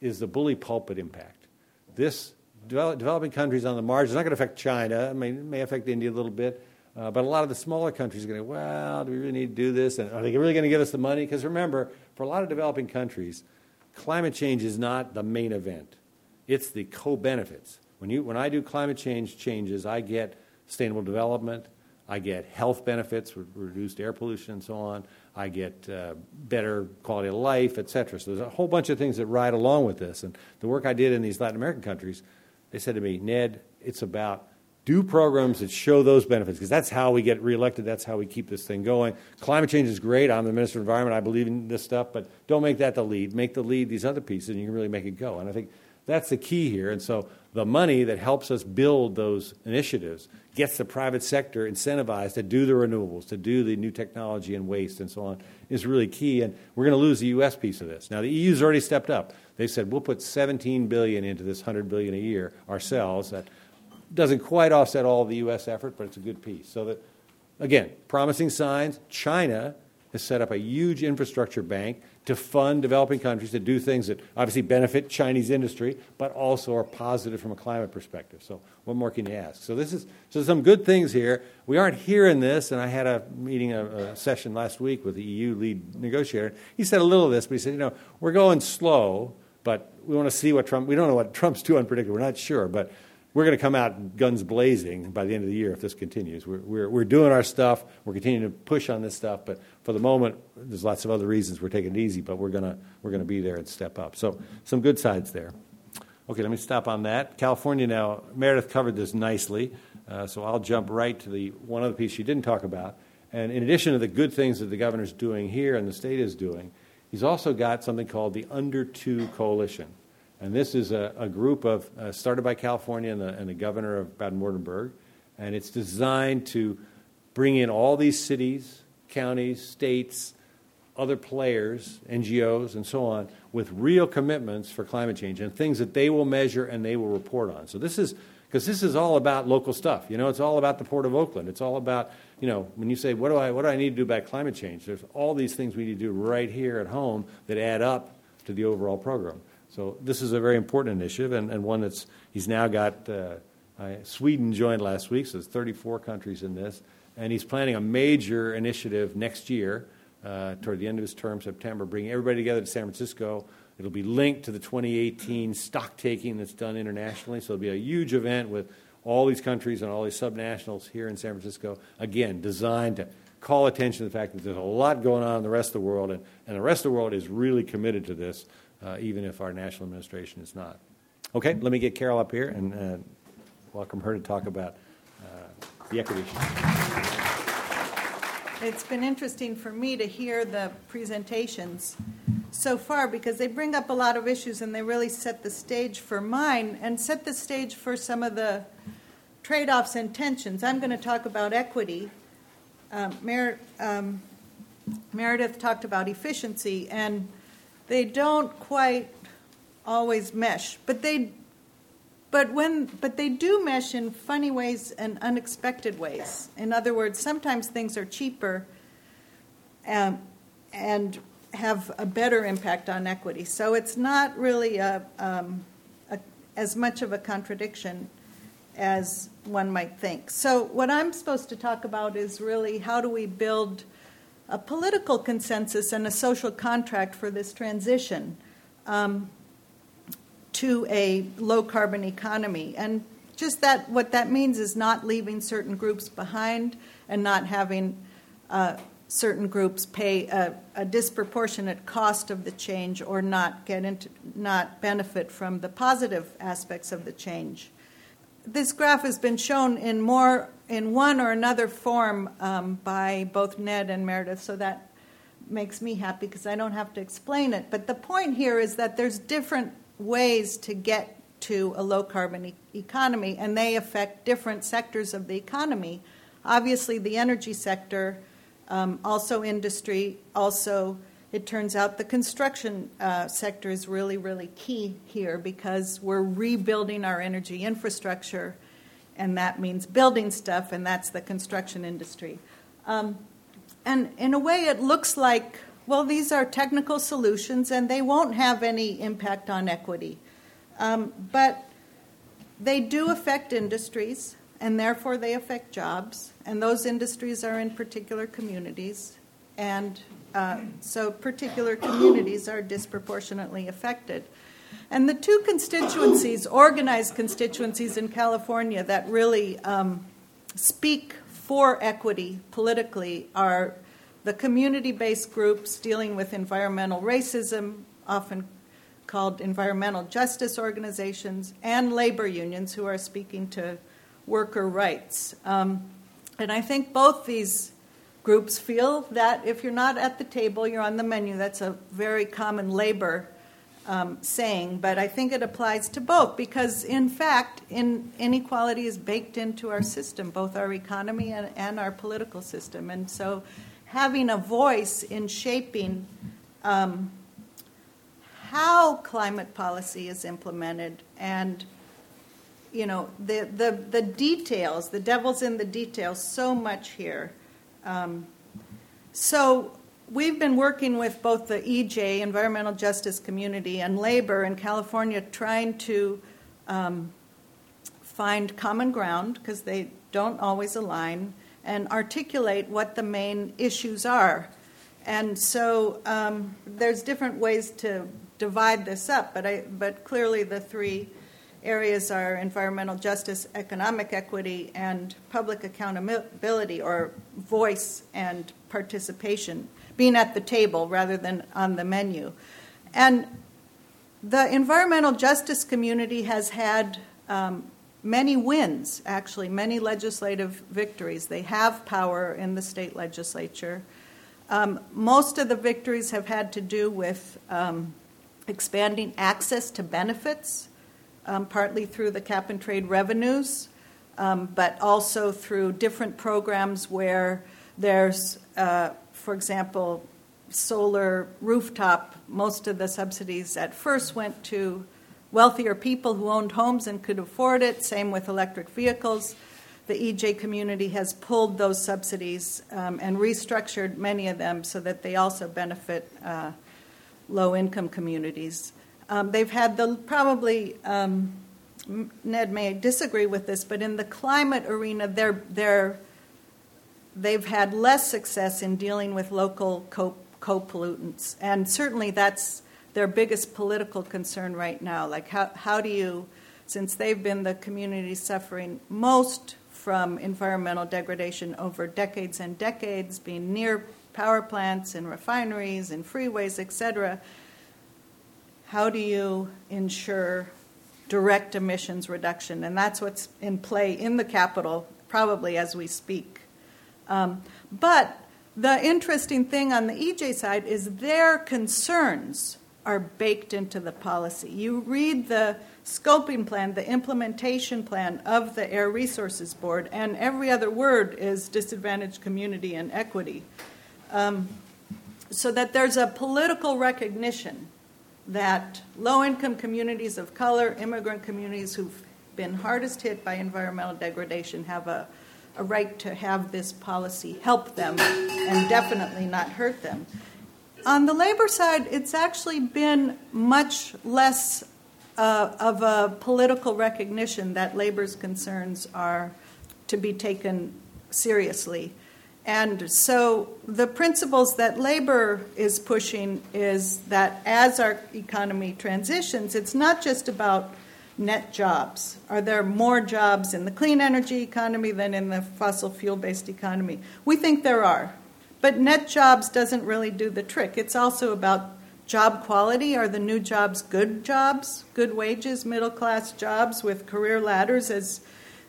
is the bully pulpit impact. This develop, developing countries on the margin it's not going to affect China, I mean, it may affect India a little bit, uh, but a lot of the smaller countries are going to, well, do we really need to do this? And are they really going to give us the money? Because remember, for a lot of developing countries, climate change is not the main event, it's the co benefits When, you, when I do climate change changes, I get sustainable development, I get health benefits, reduced air pollution and so on, I get uh, better quality of life, et cetera. So there's a whole bunch of things that ride along with this. And the work I did in these Latin American countries, they said to me, Ned, it's about do programs that show those benefits because that's how we get reelected. That's how we keep this thing going. Climate change is great. I'm the Minister of Environment. I believe in this stuff, but don't make that the lead. Make the lead these other pieces, and you can really make it go. And I think that's the key here. And so the money that helps us build those initiatives gets the private sector incentivized to do the renewables, to do the new technology and waste and so on is really key. And we're going to lose the U.S. piece of this. Now the EU's already stepped up. They said we'll put 17 billion into this 100 billion a year ourselves. That doesn't quite offset all of the U.S. effort, but it's a good piece. So that, again, promising signs. China has set up a huge infrastructure bank to fund developing countries to do things that obviously benefit Chinese industry, but also are positive from a climate perspective. So, what more can you ask? So, this is so some good things here. We aren't hearing this, and I had a meeting, a, a session last week with the EU lead negotiator. He said a little of this, but he said, you know, we're going slow, but we want to see what Trump. We don't know what Trump's too unpredictable. We're not sure, but we're going to come out guns blazing by the end of the year if this continues. We're, we're, we're, doing our stuff. We're continuing to push on this stuff. But for the moment, there's lots of other reasons we're taking it easy, but we're going to, we're going to be there and step up. So, some good sides there. Okay, let me stop on that. California now, Meredith covered this nicely, uh, so I'll jump right to the one other piece she didn't talk about. And in addition to the good things that the governor's doing here and the state is doing, he's also got something called the Under Two Coalition. And this is a, a group of, uh, started by California and the, and the governor of Baden Württemberg. And it's designed to bring in all these cities, counties, states, other players, NGOs, and so on, with real commitments for climate change and things that they will measure and they will report on. So this is because this is all about local stuff. You know, it's all about the Port of Oakland. It's all about, you know, when you say, what do I, what do I need to do about climate change? There's all these things we need to do right here at home that add up to the overall program. So this is a very important initiative and, and one that's he's now got uh, Sweden joined last week, so there's 34 countries in this, and he's planning a major initiative next year uh, toward the end of his term, September, bringing everybody together to San Francisco. It'll be linked to the 2018 stock taking that's done internationally, so it'll be a huge event with all these countries and all these subnationals here in San Francisco. Again, designed to call attention to the fact that there's a lot going on in the rest of the world, and, and the rest of the world is really committed to this uh, even if our national administration is not. Okay, let me get Carol up here and uh, welcome her to talk about uh, the equity issue. It's been interesting for me to hear the presentations so far because they bring up a lot of issues and they really set the stage for mine and set the stage for some of the trade offs and tensions. I'm going to talk about equity. Um, Mer- um, Meredith talked about efficiency, and they don't quite always mesh, but they but when but they do mesh in funny ways and unexpected ways. In other words, sometimes things are cheaper um, and have a better impact on equity. So it's not really a, um, a, as much of a contradiction as one might think. So what I'm supposed to talk about is really how do we build a political consensus and a social contract for this transition um, to a low carbon economy. And just that, what that means is not leaving certain groups behind and not having uh, certain groups pay a, a, disproportionate cost of the change or not get into, not benefit from the positive aspects of the change. This graph has been shown in more in one or another form um, by both Ned and Meredith, so that makes me happy because I don't have to explain it. But the point here is that there's different ways to get to a low carbon e- economy, and they affect different sectors of the economy. Obviously, the energy sector, um, also industry, also it turns out the construction uh, sector is really, really key here because we're rebuilding our energy infrastructure and that means building stuff, and that's the construction industry. Um, and in a way, it looks like, well, these are technical solutions and they won't have any impact on equity. Um, but they do affect industries, and therefore they affect jobs, and those industries are in particular communities. And uh, so particular communities are disproportionately affected. And the two constituencies, organized constituencies in California that really um, speak for equity politically, are the community based groups dealing with environmental racism, often called environmental justice organizations, and labor unions who are speaking to worker rights. Um, and I think both these groups feel that if you're not at the table, you're on the menu. That's a very common labor um, saying, but I think it applies to both because, in fact, in, inequality is baked into our system, both our economy and, and our political system. And so, having a voice in shaping um, how climate policy is implemented and you know the, the, the details the devil's in the details so much here um, so we've been working with both the EJ, environmental justice community, and labor in California trying to um, find common ground because they don't always align and articulate what the main issues are. And so um, there's different ways to divide this up, but, I, but clearly the three areas are environmental justice, economic equity, and public accountability or voice and participation, being at the table rather than on the menu. And the environmental justice community has had um, many wins, actually, many legislative victories. They have power in the state legislature. Um, most of the victories have had to do with um, expanding access to benefits um, partly through the cap and trade revenues, um, but also through different programs where there's, uh, for example, solar rooftop. Most of the subsidies at first went to wealthier people who owned homes and could afford it. Same with electric vehicles. The EJ community has pulled those subsidies um, and restructured many of them so that they also benefit uh, low income communities. Um, they've had the probably um, Ned may disagree with this, but in the climate arena, they're, they're, they've had less success in dealing with local co pollutants, and certainly that's their biggest political concern right now. Like how how do you, since they've been the community suffering most from environmental degradation over decades and decades, being near power plants and refineries and freeways, et cetera how do you ensure direct emissions reduction? And that's what's in play in the capital, probably as we speak. Um, but the interesting thing on the EJ side is their concerns are baked into the policy. You read the scoping plan, the implementation plan of the Air Resources Board, and every other word is disadvantaged community and equity. Um, so that there's a political recognition that low income communities of color, immigrant communities who've been hardest hit by environmental degradation have a, a right to have this policy help them and definitely not hurt them. On the labor side, it's actually been much less uh, of a political recognition that labor's concerns are to be taken seriously. And so the principles that labor is pushing is that as our economy transitions, it's not just about net jobs. Are there more jobs in the clean energy economy than in the fossil fuel based economy? We think there are. But net jobs doesn't really do the trick. It's also about job quality. Are the new jobs good jobs, good wages, middle class jobs with career ladders as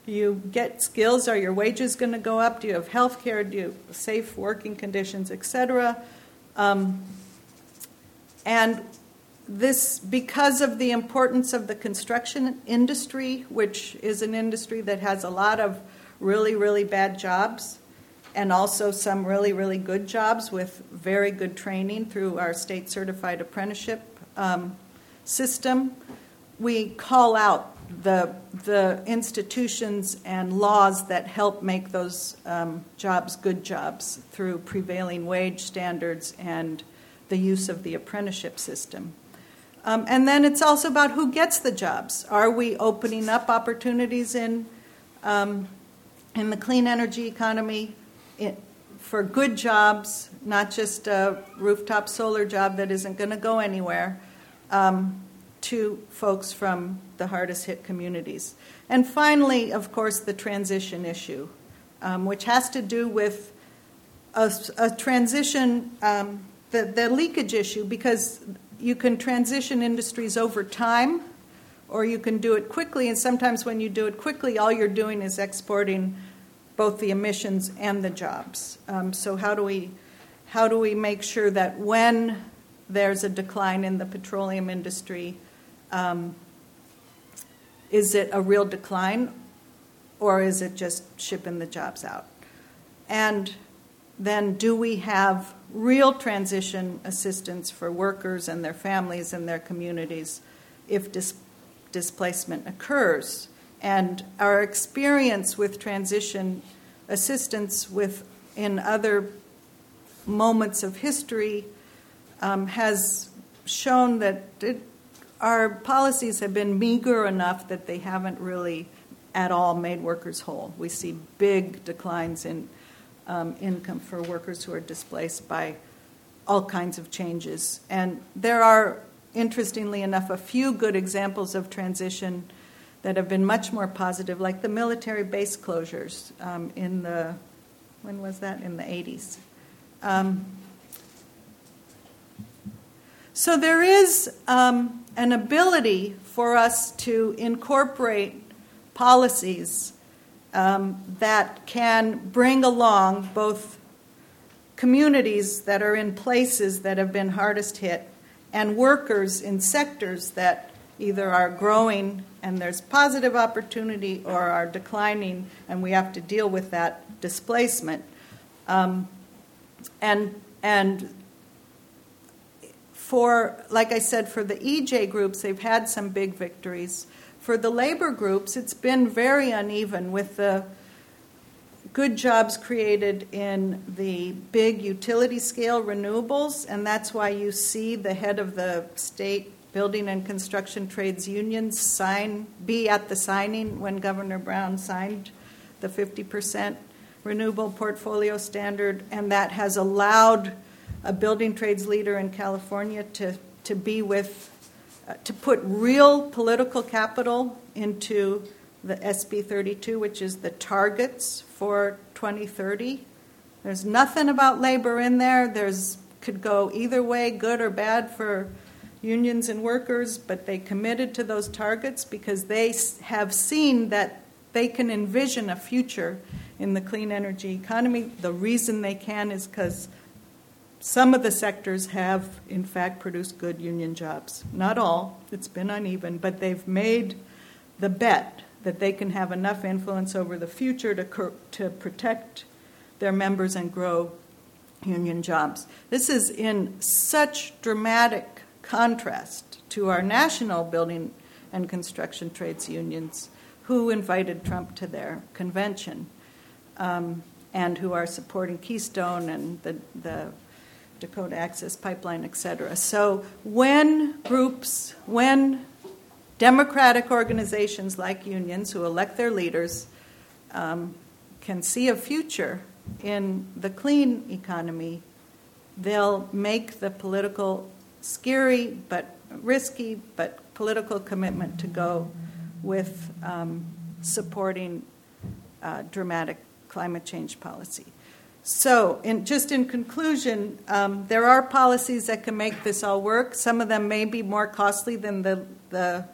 you get skills? Are your wages going to go up? Do you have health care? Do you have safe working conditions, etc.? Um, and this, because of the importance of the construction industry, which is an industry that has a lot of really, really bad jobs, and also some really, really good jobs with very good training through our state certified apprenticeship um, system, we call out the, the institutions and laws that help make those um, jobs good jobs through prevailing wage standards and the use of the apprenticeship system. Um, and then it's also about who gets the jobs. Are we opening up opportunities in, um, in the clean energy economy for good jobs, not just a rooftop solar job that isn't going to go anywhere? Um, to folks from the hardest hit communities. And finally, of course, the transition issue, um, which has to do with a, a transition, um, the, the leakage issue, because you can transition industries over time or you can do it quickly. And sometimes when you do it quickly, all you're doing is exporting both the emissions and the jobs. Um, so how do we how do we make sure that when there's a decline in the petroleum industry, um, is it a real decline, or is it just shipping the jobs out? And then do we have real transition assistance for workers and their families and their communities if dis- displacement occurs? And our experience with transition assistance with in other moments of history um, has shown that it, our policies have been meager enough that they haven't really at all made workers whole. We see big declines in um, income for workers who are displaced by all kinds of changes. And there are, interestingly enough, a few good examples of transition that have been much more positive, like the military base closures um, in the, when was that? In the 80s. Um, so there is um, an ability for us to incorporate policies um, that can bring along both communities that are in places that have been hardest hit and workers in sectors that either are growing and there's positive opportunity or are declining and we have to deal with that displacement. Um, and, and for, like I said, for the EJ groups, they've had some big victories. For the labor groups, it's been very uneven with the good jobs created in the big utility scale renewables, and that's why you see the head of the state building and construction trades unions sign be at the signing when Governor Brown signed the 50% renewable portfolio standard, and that has allowed a building trades leader in California to, to be with to put real political capital into the SB 32, which is the targets for 2030. There's nothing about labor in there. There's could go either way, good or bad for unions and workers, but they committed to those targets because they have seen that they can envision a future in the clean energy economy. The reason they can is because some of the sectors have, in fact, produced good union jobs. Not all, it's been uneven, but they've made the bet that they can have enough influence over the future to, to protect their members and grow union jobs. This is in such dramatic contrast to our national building and construction trades unions who invited Trump to their convention um, and who are supporting Keystone and the, the Dakota Access Pipeline, et cetera. So when groups, when democratic organizations like unions who elect their leaders um, can see a future in the clean economy, they'll make the political, scary but risky, but political commitment to go with um, supporting uh, dramatic climate change policy. So, in, just in conclusion, um, there are policies that can make this all work. Some of them may be more costly than the, the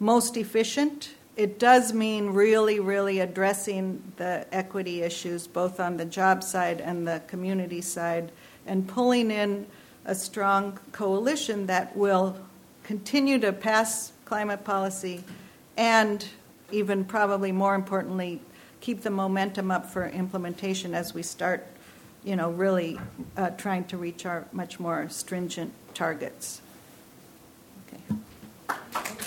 most efficient. It does mean really, really addressing the equity issues, both on the job side and the community side, and pulling in a strong coalition that will continue to pass climate policy and, even probably more importantly, keep the momentum up for implementation as we start you know, really uh, trying to reach our much more stringent targets. Okay.